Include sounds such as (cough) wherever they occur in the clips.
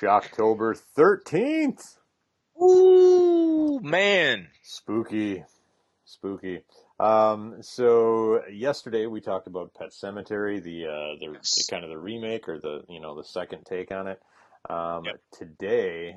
Shocktober 13th. Ooh, man. Spooky. Spooky. Um, so yesterday we talked about Pet Sematary, the, uh, the, the kind of the remake or the, you know, the second take on it. Um, Yep. today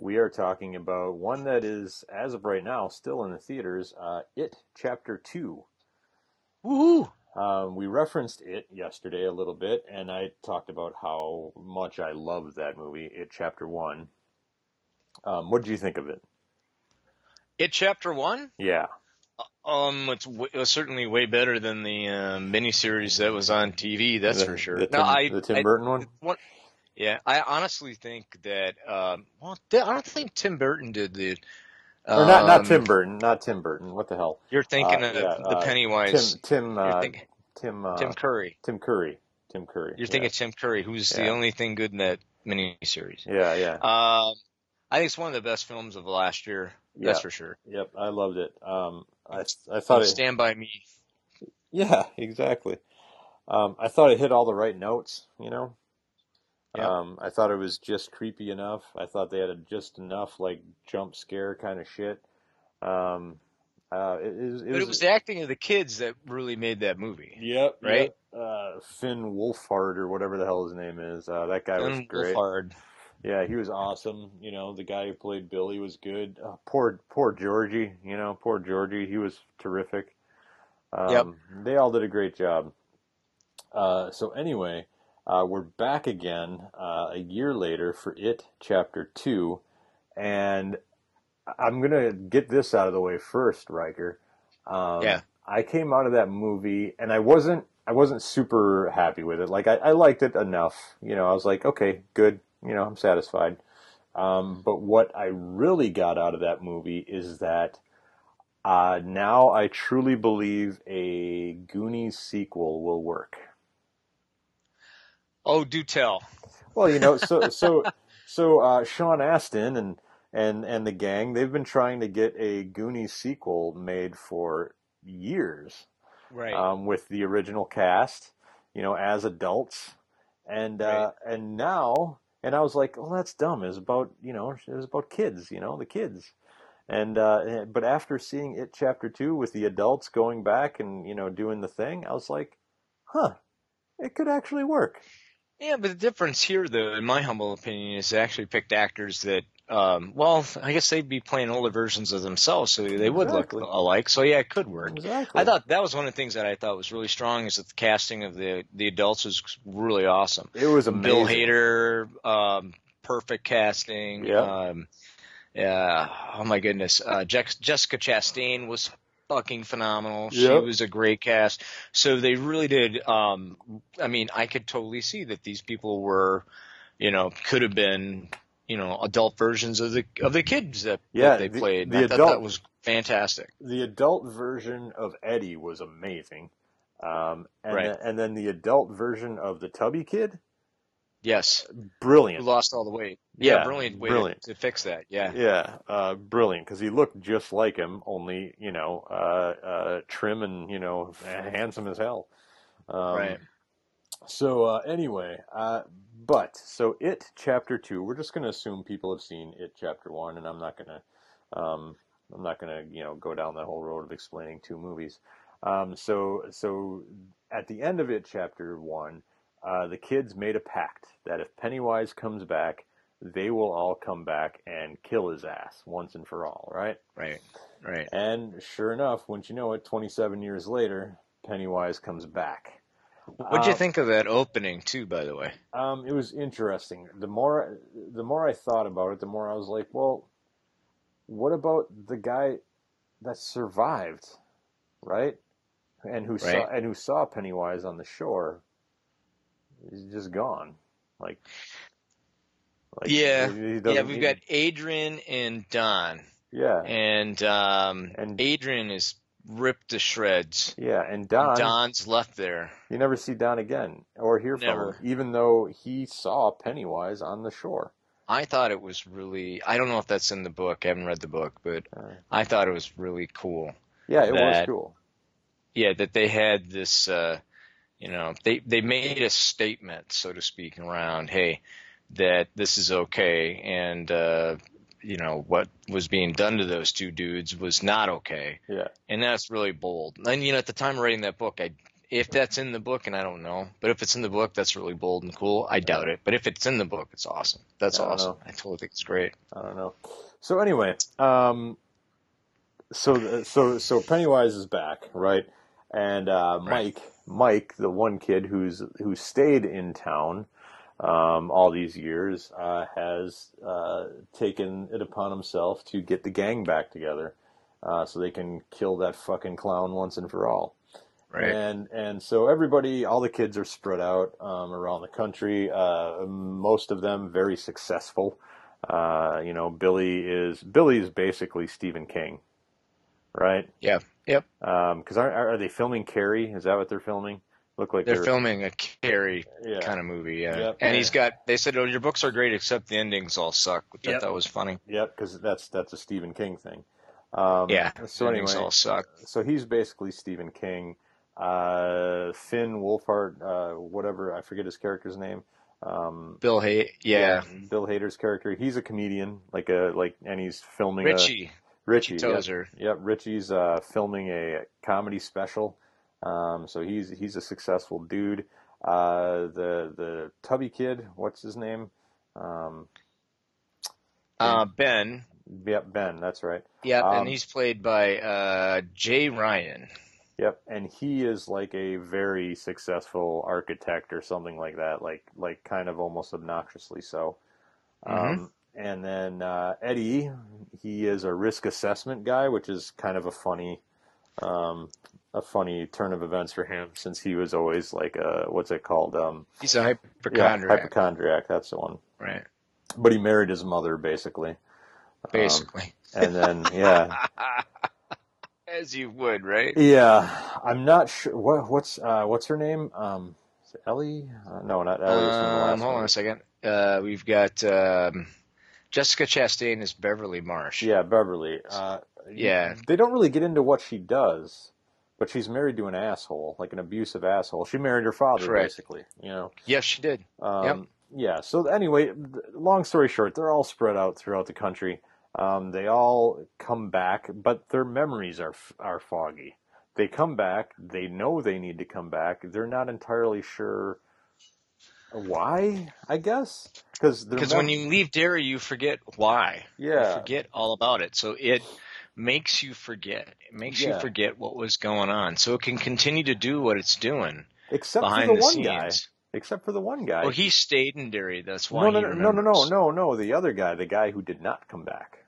we are talking about one that is, as of right now, still in the theaters, uh, It Chapter 2. Woohoo. Um, we referenced it yesterday a little bit, and I talked about how much I loved that movie, It Chapter One. Um, what did you think of it? It chapter one? Yeah, Um, it's w- it was certainly way better than the uh, miniseries that was on TV. That's the, for sure. The Tim, no, I, the Tim I- Burton one. one, yeah, I honestly think that. Um, well, I don't think Tim Burton did the. or not, not um, Tim Burton, not Tim Burton. What the hell? You're thinking Uh, of yeah, the uh, Pennywise. Tim, Tim, uh, thinking Tim, uh, Tim Curry. Tim Curry, Tim Curry. You're yeah. thinking Tim Curry, who's the only thing good in that miniseries. Yeah, yeah, Um, I think it's one of the best films of the last year. That's Yeah. for sure. yep. I loved it. Um, I, I thought it. Stand by Me. Yeah, (laughs) exactly. Um, I thought it hit all the right notes, you know. Um, I thought it was just creepy enough. I thought they had a, just enough like jump scare kind of shit. Um, uh, it, it, was- it But was, it was the acting of the kids that really made that movie. yep, right? yep. Uh, Finn Wolfhard or whatever the hell his name is. Uh, that guy was Finn great. Wolfhard. Yeah, he was awesome. You know, the guy who played Billy was good. Uh, poor, poor Georgie. You know, poor Georgie. He was terrific. Um, Yep. They all did a great job. Uh, so anyway, uh, we're back again uh, a year later for It Chapter Two, and I'm gonna get this out of the way first, Riker. Um, Yeah. I came out of that movie and I wasn't I wasn't super happy with it. Like I, I liked it enough. You know, I was like, okay, good. You know, I'm satisfied. Um, but what I really got out of that movie is that uh, now I truly believe a Goonies sequel will work. Oh, do tell. Well, you know, so so (laughs) so uh, Sean Astin and and and the gang they've been trying to get a Goonies sequel made for years Right. um, with the original cast, you know, as adults, and uh, and now, and I was like, oh, that's dumb. It's about you know, it was about kids, you know, the kids, and uh, but after seeing it chapter two with the adults going back and you know doing the thing, I was like, huh, it could actually work. Yeah, but the difference here, though, in my humble opinion, is they actually picked actors that, um, well, I guess they'd be playing older versions of themselves, so they would Exactly. look alike. So yeah, it could work. Exactly. I thought that was one of the things that I thought was really strong is that the casting of the the adults was really awesome. it was amazing. Bill Hader, um, perfect casting. Yeah. Um, yeah. Oh my goodness. Uh, Jessica Chastain was fucking phenomenal. She Yep. was a great cast. So they really did. Um, I mean, I could totally see that these people were, you know, could have been, you know, adult versions of the of the kids that, Yeah, that they the- played. the I thought adult- that was fantastic. the adult version of Eddie was amazing. Um, and, Right. then, and then the adult version of the Tubby Kid, Yes. Who brilliant. lost all the weight? Yeah, Yeah, brilliant way brilliant. To, to fix that. Yeah. Yeah, uh, brilliant because he looked just like him, only you know, uh, uh, trim and you know, handsome as hell. Um, Right. So uh, anyway, uh, but so it chapter two. We're just going to assume people have seen it chapter one, and I'm not going to, um, I'm not going to you know go down that whole road of explaining two movies. Um, so so at the end of it chapter one, uh, the kids made a pact that if Pennywise comes back, they will all come back and kill his ass once and for all, right? Right. Right. And sure enough, once you know it, 27 years later, Pennywise comes back. What'd you Uh, think of that opening too? By the way. Um, it was interesting. The more the more I thought about it, the more I was like, well, what about the guy that survived, right? And who saw and who saw Pennywise on the shore? He's just gone. Like, like Yeah. Yeah, we've got Adrian and Don, yeah, and um, And- Adrian is ripped to shreds. yeah, and Don. Don's left there. You never see Don again or hear Never. from him, even though he saw Pennywise on the shore. I thought it was really. I don't know if that's in the book. I haven't read the book, but Uh, I thought it was really cool. yeah, it was cool. Yeah, that they had this. Uh, you know, they they made a statement, so to speak, around hey, that this is okay, and uh, you know what was being done to those two dudes was not okay. Yeah, and that's really bold. And you know, at the time of writing that book, I if that's in the book, and I don't know, but if it's in the book, that's really bold and cool. I doubt it, but if it's in the book, it's awesome. That's I awesome. know. I totally think it's great. I don't know. So anyway, um, so so so Pennywise is back, right? And uh. Mike, Mike, the one kid who's who stayed in town um, all these years, uh, has uh, taken it upon himself to get the gang back together, uh, so they can kill that fucking clown once and for all. Right. And and so everybody, all the kids are spread out um, around the country. Uh, most of them very successful. Uh, you know, Billy is Billy is basically Stephen King, right? Yeah. Yep. Because are, are they filming Carrie? Is that what they're filming? Look like They're filming a Carrie Yeah. kind of movie, yeah. Yep. And Yeah. he's got. They said, "Oh, your books are great, except the endings all suck," which I thought was funny. Yep, because that's that's a Stephen King thing. Um, Yeah. So the endings anyway, all suck. so he's basically Stephen King. Uh, Finn Wolfhard, uh, whatever I forget his character's name. Um, Bill Hay. Yeah. Bill Hader's character. He's a comedian, like a like, and he's filming Richie. Richie. Richie Yep, Tozier. yep, Richie's uh, filming a comedy special. Um, so he's he's a successful dude. Uh, the the tubby kid, what's his name? Um, Uh, Ben. yep, Ben. That's right. Yep. Um, and he's played by uh, Jay Ryan. Yep, and he is like a very successful architect or something like that, like like kind of almost obnoxiously so. Um, and then uh, Eddie, he is a risk assessment guy, which is kind of a funny, um, a funny turn of events for him since he was always like a what's it called? Um, He's a yeah, hypochondriac. hypochondriac. That's the one. right. But he married his mother basically. Um, Basically. and then yeah, (laughs) As you would, right? Yeah, I'm not sure. What, what's uh, what's her name? Um, is it Ellie? Uh, no, not Ellie. it's from the last Um, hold on a second. Uh, we've got um, Jessica Chastain is Beverly Marsh. Yeah, Beverly. Uh, Yeah. They don't really get into what she does, but she's married to an asshole, like an abusive asshole. She married her father, Correct. basically. You know. Yes, she did. Um, Yep. Yeah. So anyway, long story short, they're all spread out throughout the country. Um, they all come back, but their memories are are foggy. They come back. They know they need to come back. They're not entirely sure why. I guess because Because when you leave Derry, you forget why. You yeah forget all about it. So it makes you forget. It makes Yeah. you forget what was going on. So it can continue to do what it's doing except for the the one scenes. guy. Except for the one guy. Well, he stayed in Derry. That's why no, no, no, no, no, no, no. The other guy, the guy who did not come back,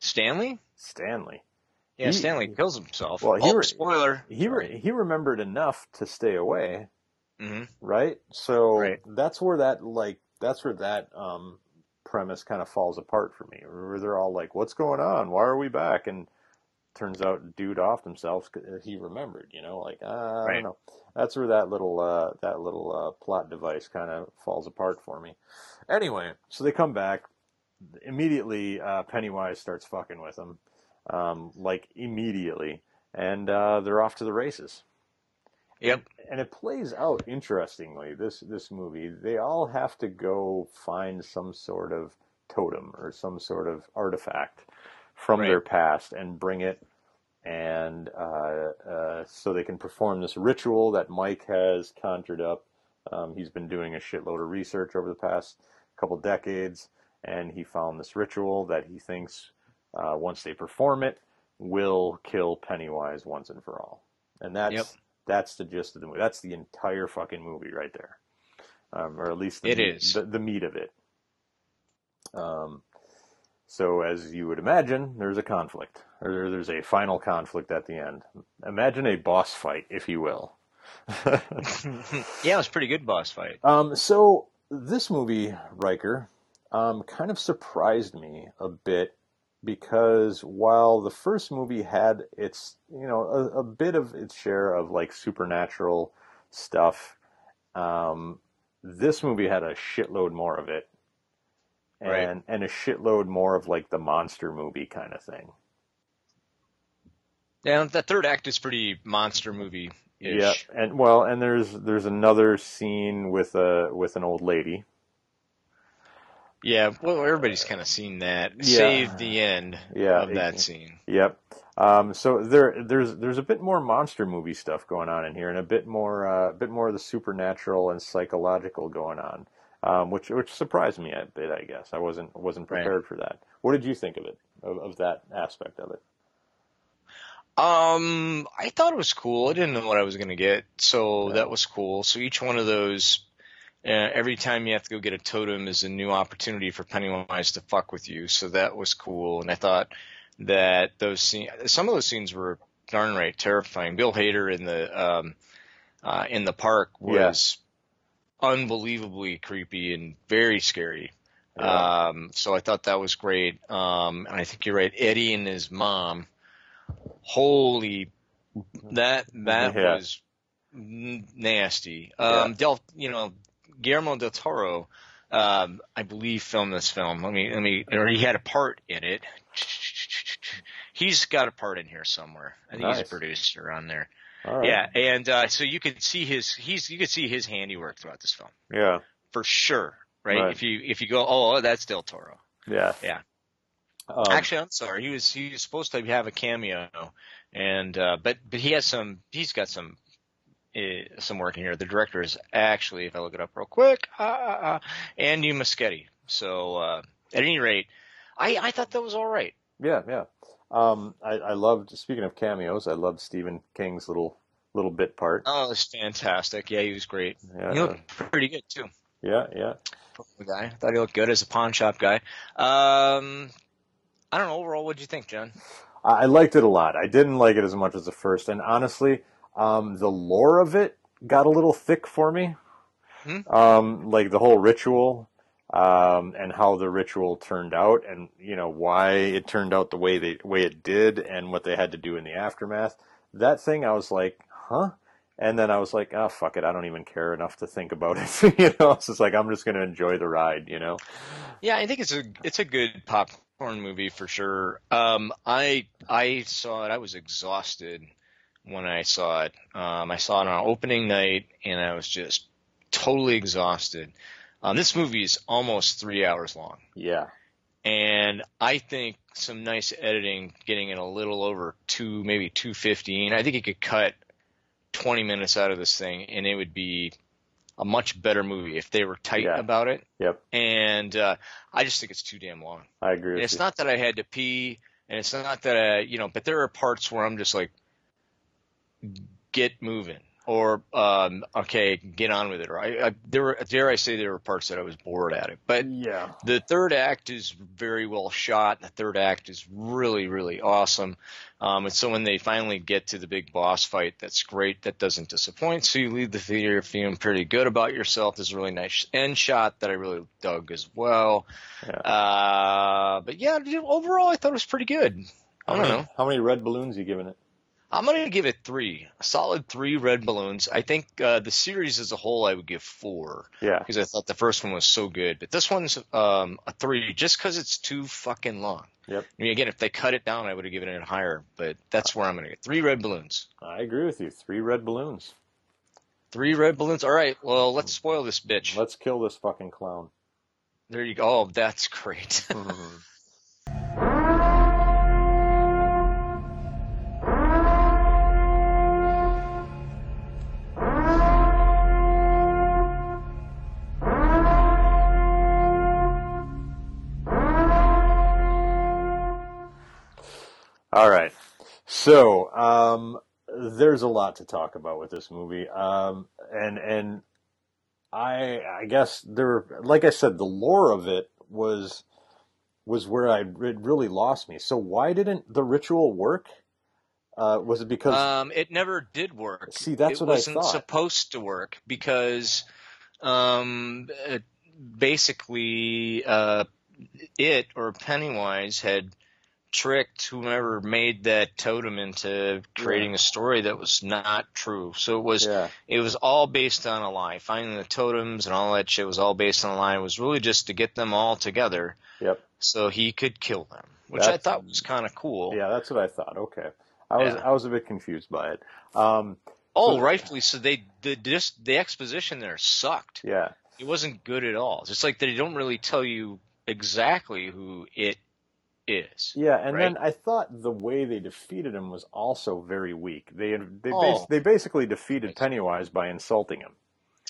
Stanley? Stanley. Yeah, He- Stanley kills himself. Well, he oh, re- spoiler. He re- he remembered enough to stay away. Hmm right? So Right. that's where that like that's where that um, premise kind of falls apart for me. Where they're all like, "What's going on? Why are we back?" And turns out, dude off himself. 'cause He remembered, you know, like uh, I don't know. That's where that little uh, that little uh, plot device kind of falls apart for me. Anyway, so they come back immediately. Uh, Pennywise starts fucking with them, um, like immediately, and uh, they're off to the races Yep. and it plays out interestingly this this movie they all have to go find some sort of totem or some sort of artifact from Right. their past and bring it and uh, uh, so they can perform this ritual that mike has conjured up um, he's been doing a shitload of research over the past couple decades and he found this ritual that he thinks uh, once they perform it will kill pennywise once and for all and that's Yep. That's the gist of the movie. That's the entire fucking movie right there, um, or at least the It meat, is. the, the meat of it. Um, so as you would imagine, there's a conflict, or there's a final conflict at the end. Imagine a boss fight, if you will. (laughs) (laughs) yeah, it was a pretty good boss fight. Um, so this movie, Riker, um, kind of surprised me a bit because while the first movie had its, you know, a, a bit of its share of like supernatural stuff, um, this movie had a shitload more of it. and Right. and a shitload more of like the monster movie kind of thing. Yeah, the third act is pretty monster movie. Yeah, and well, and there's there's another scene with a with an old lady. Yeah, well, everybody's kind of seen that. Yeah. Save the end Yeah, of that it- scene. Yep. Um, so there, there's there's a bit more monster movie stuff going on in here, and a bit more, uh, bit more of the supernatural and psychological going on, um, which which surprised me a bit. I guess I wasn't wasn't Right. prepared for that. What did you think of it, of, of that aspect of it? Um, I thought it was cool. I didn't know what I was going to get, so Yeah. that was cool. So each one of those, uh, every time you have to go get a totem is a new opportunity for Pennywise to fuck with you. So that was cool, and I thought that those some of those scenes were darn right terrifying. Bill Hader in the um, uh, in the park was unbelievably creepy and very scary. Yeah. Um, so I thought that was great. Um, and I think you're right. Eddie and his mom, holy, that, that Yeah. was nasty. Um, Del, you know, Guillermo del Toro, um, I believe filmed this film. Let me, let me, or he had a part in it. He's got a part in here somewhere. I think he's a producer on there. Right. Yeah. And, uh, so you could see his, he's, you could see his handiwork throughout this film Yeah. for sure. Right? Right. If you, if you go, oh, that's Del Toro. Yeah. Yeah. Um, Actually, I'm sorry. He was he was supposed to have a cameo, and uh, but but he has some. He's got some uh, some work in here. The director is actually, if I look it up real quick, uh, uh, Andy Muschietti. So uh, at any rate, I I thought that was all right. yeah. Yeah. Um, I, I loved. Speaking of cameos, I loved Stephen King's little little bit part. Oh, it was fantastic. Yeah, he was great. Yeah. He looked pretty good too. Yeah. Yeah. The guy, I thought he looked good as a pawn shop guy. Um, I don't know. Overall, what do you think, John? I liked it a lot. I didn't like it as much as the first, and honestly, um, the lore of it got a little thick for me. Hmm? Um, like the whole ritual, um, and how the ritual turned out, and you know why it turned out the way they way it did, and what they had to do in the aftermath. That thing, I was like, huh. And then I was like, oh fuck it, I don't even care enough to think about it. (laughs) you know, it's just like I'm just gonna enjoy the ride. You know. Yeah, I think it's a it's a good popcorn movie for sure. Um, I I saw it. I was exhausted when I saw it. Um, I saw it on opening night, and I was just totally exhausted. Um, this movie is almost three hours long, Yeah. and I think some nice editing, getting it a little over two, maybe two fifteen. I think it could cut twenty minutes out of this thing, and it would be a much better movie if they were tight Yeah. about it. Yep. And uh, I just think it's too damn long. I agree. It's you. not that I had to pee, and it's not that I, you know, but there are parts where I'm just like, get moving, or um, okay, get on with it. Or I, I there were, dare I say, there were parts that I was bored at it. But Yeah. the third act is very well shot. The third act is really, really awesome. Um, and so when they finally get to the big boss fight, that's great. That doesn't disappoint. So you leave the theater feeling pretty good about yourself. There's a really nice end shot that I really dug as well. Yeah. Uh, but yeah, overall, I thought it was pretty good. I don't many, know. how many red balloons you giving it? I'm going to give it three, a solid three red balloons. I think uh, the series as a whole, I would give four Yeah. because I thought the first one was so good. But this one's um, a three just because it's too fucking long. Yep. I mean, again, if they cut it down, I would have given it higher. But that's where I'm going to get three red balloons. I agree with you. Three red balloons. Three red balloons. All right. Well, let's spoil this bitch. Let's kill this fucking clown. There you go. Oh, that's (laughs) great. So, um, there's a lot to talk about with this movie. Um, and, and I, I guess there, like I said, the lore of it was, was where I, it really lost me. So why didn't the ritual work? Uh, was it because, Um, it never did work. See, that's it what I wasn't thought. supposed to work because, um, uh, basically, uh, it or Pennywise had tricked whomever made that totem into creating a story that was not true. So it was Yeah. it was all based on a lie. Finding the totems and all that shit was all based on a lie. It was really just to get them all together Yep. so he could kill them, which I thought was kind of cool. Yeah, that's what I thought. Okay. I was Yeah. I was a bit confused by it. Um, Oh, So- rightfully so. They the just the exposition there sucked. yeah. It wasn't good at all. It's like they don't really tell you exactly who it is. Yeah, and Right. then I thought the way they defeated him was also very weak. They they Oh. they basically defeated Pennywise by insulting him.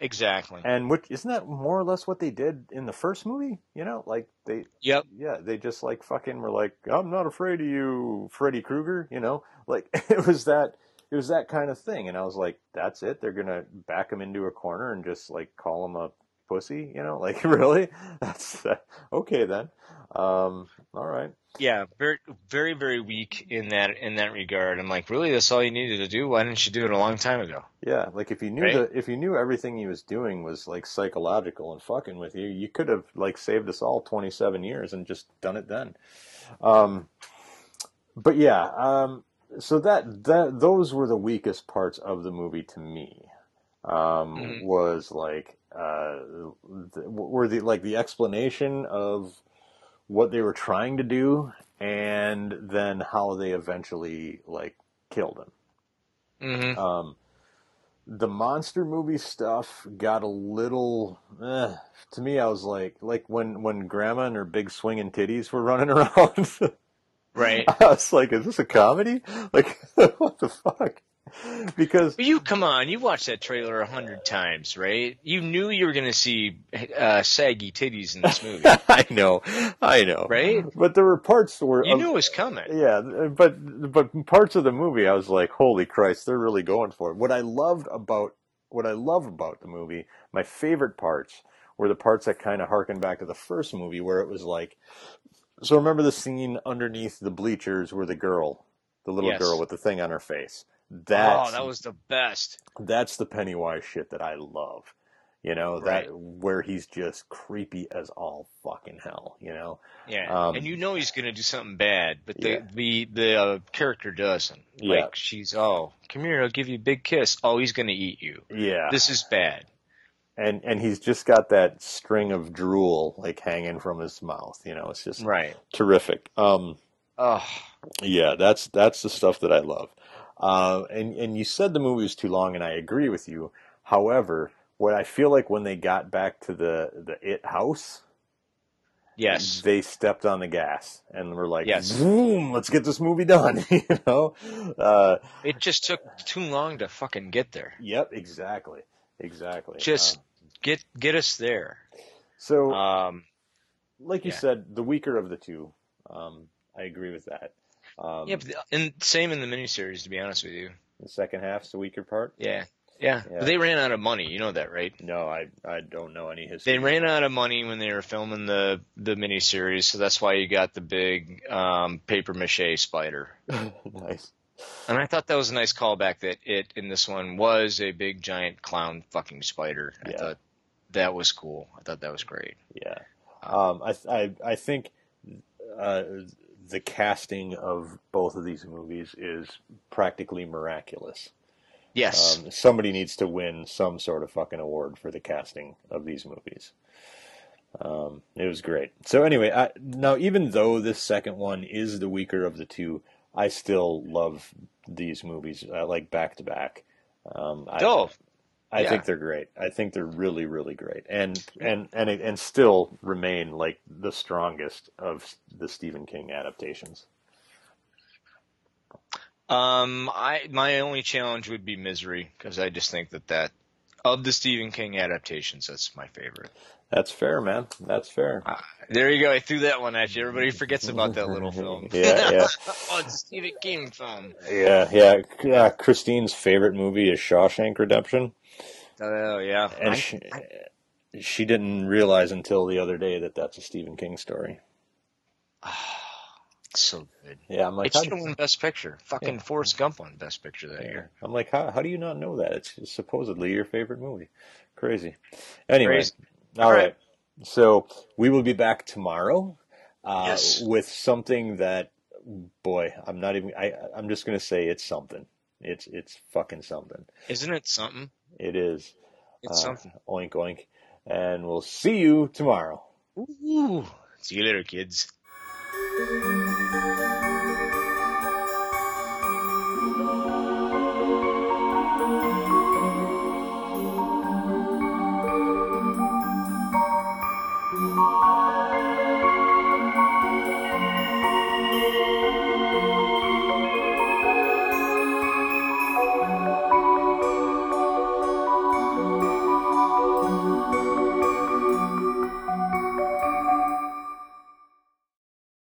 Exactly. And which isn't that more or less what they did in the first movie? You know, like they Yep. yeah, they just like fucking were like, I'm not afraid of you, Freddy Krueger, you know? Like (laughs) it was that it was that kind of thing and I was like, that's it. They're going to back him into a corner and just like call him a pussy, you know? (laughs) Like really? That's uh, okay then. Um all right. Yeah, very, very, very weak in that in that regard. I'm like, really, that's all you needed to do? Why didn't you do it a long time ago? Yeah, like if you knew Right? that if you knew everything he was doing was like psychological and fucking with you, you could have like saved us all 27 years and just done it then. Um but yeah, um so that that those were the weakest parts of the movie to me. Um Mhm. was like uh th- were the like the explanation of what they were trying to do and then how they eventually like killed him. hmm Um, the monster movie stuff got a little. Eh, to me, I was like, like when when Grandma and her big swinging titties were running (laughs) around. Right. I was like, is this a comedy? Like, (laughs) what the fuck? (laughs) Because But you come on, you watched that trailer a hundred times, right? You knew you were going to see uh, saggy titties in this movie, (laughs) I know, I know, right? But there were parts where You knew it was coming. Yeah, but but parts of the movie, I was like, "Holy Christ, they're really going for it." What I loved about what I love about the movie, my favorite parts were the parts that kind of harken back to the first movie, where it was like, so remember the scene underneath the bleachers where the girl, the little Yes. girl with the thing on her face. That's oh, that was the best. that's the Pennywise shit that I love. You know Right. that where he's just creepy as all fucking hell. You know. Yeah, Um, and you know he's going to do something bad, but the Yeah. the the uh, character doesn't. Yeah. Like she's, oh, come here, I'll give you a big kiss. Oh, he's going to eat you. Yeah. This is bad. and and he's just got that string of drool like hanging from his mouth. You know, it's just Right. terrific. Um, Oh, yeah, that's that's the stuff that I love. Uh, and and you said the movie was too long, and I agree with you. However, what I feel like when they got back to the the it house, yes. they stepped on the gas and were like, Yes. boom, let's get this movie done. (laughs) you know, uh, It just took too long to fucking get there. yep, exactly, exactly. Just Uh, get get us there. so. Um, like you Yeah. said, the weaker of the two. Um, I agree with that. Um, yeah, the, and same in the miniseries, to be honest with you. The second half's the weaker part. Yeah, yeah. Yeah. But they ran out of money. You know that, right? No, I I don't know any history. They ran out of money when they were filming the the miniseries, so that's why you got the big um, paper mache spider. (laughs) nice. And I thought that was a nice callback that it in this one was a big giant clown fucking spider. I Yeah. thought that was cool. I thought that was great. Yeah. Um, I I I think uh, the casting of both of these movies is practically miraculous. Yes. Um, somebody needs to win some sort of fucking award for the casting of these movies. Um, it was great. So anyway, I, now even though this second one is the weaker of the two, I still love these movies uh, like back to back. Um, I, oh, I yeah. think they're great. I think they're really, really great, and and and and still remain like the strongest of the Stephen King adaptations. Um, I my only challenge would be Misery because I just think that that of the Stephen King adaptations, that's my favorite. That's fair, man. That's fair. Uh, there you go. I threw that one at you. Everybody forgets about that little film. (laughs) Yeah, yeah. (laughs) oh, it's Stephen King film. Yeah, yeah. yeah. Christine's favorite movie is Shawshank Redemption, Oh yeah. and I- she, she didn't realize until the other day that that's a Stephen King story. So good. Yeah, I'm like, It should have won Best Picture. Fucking Yeah. Forrest Gump won Best Picture that yeah. year. I'm like, how how do you not know that? It's supposedly your favorite movie. Crazy. Anyway, Crazy. all All right. right. So we will be back tomorrow uh, Yes. with something that boy, I'm not even. I I'm just gonna say it's something. It's it's fucking something. Isn't it something? It is. It's Uh, something. Oink oink, and we'll see you tomorrow. Ooh. See you later, kids. Música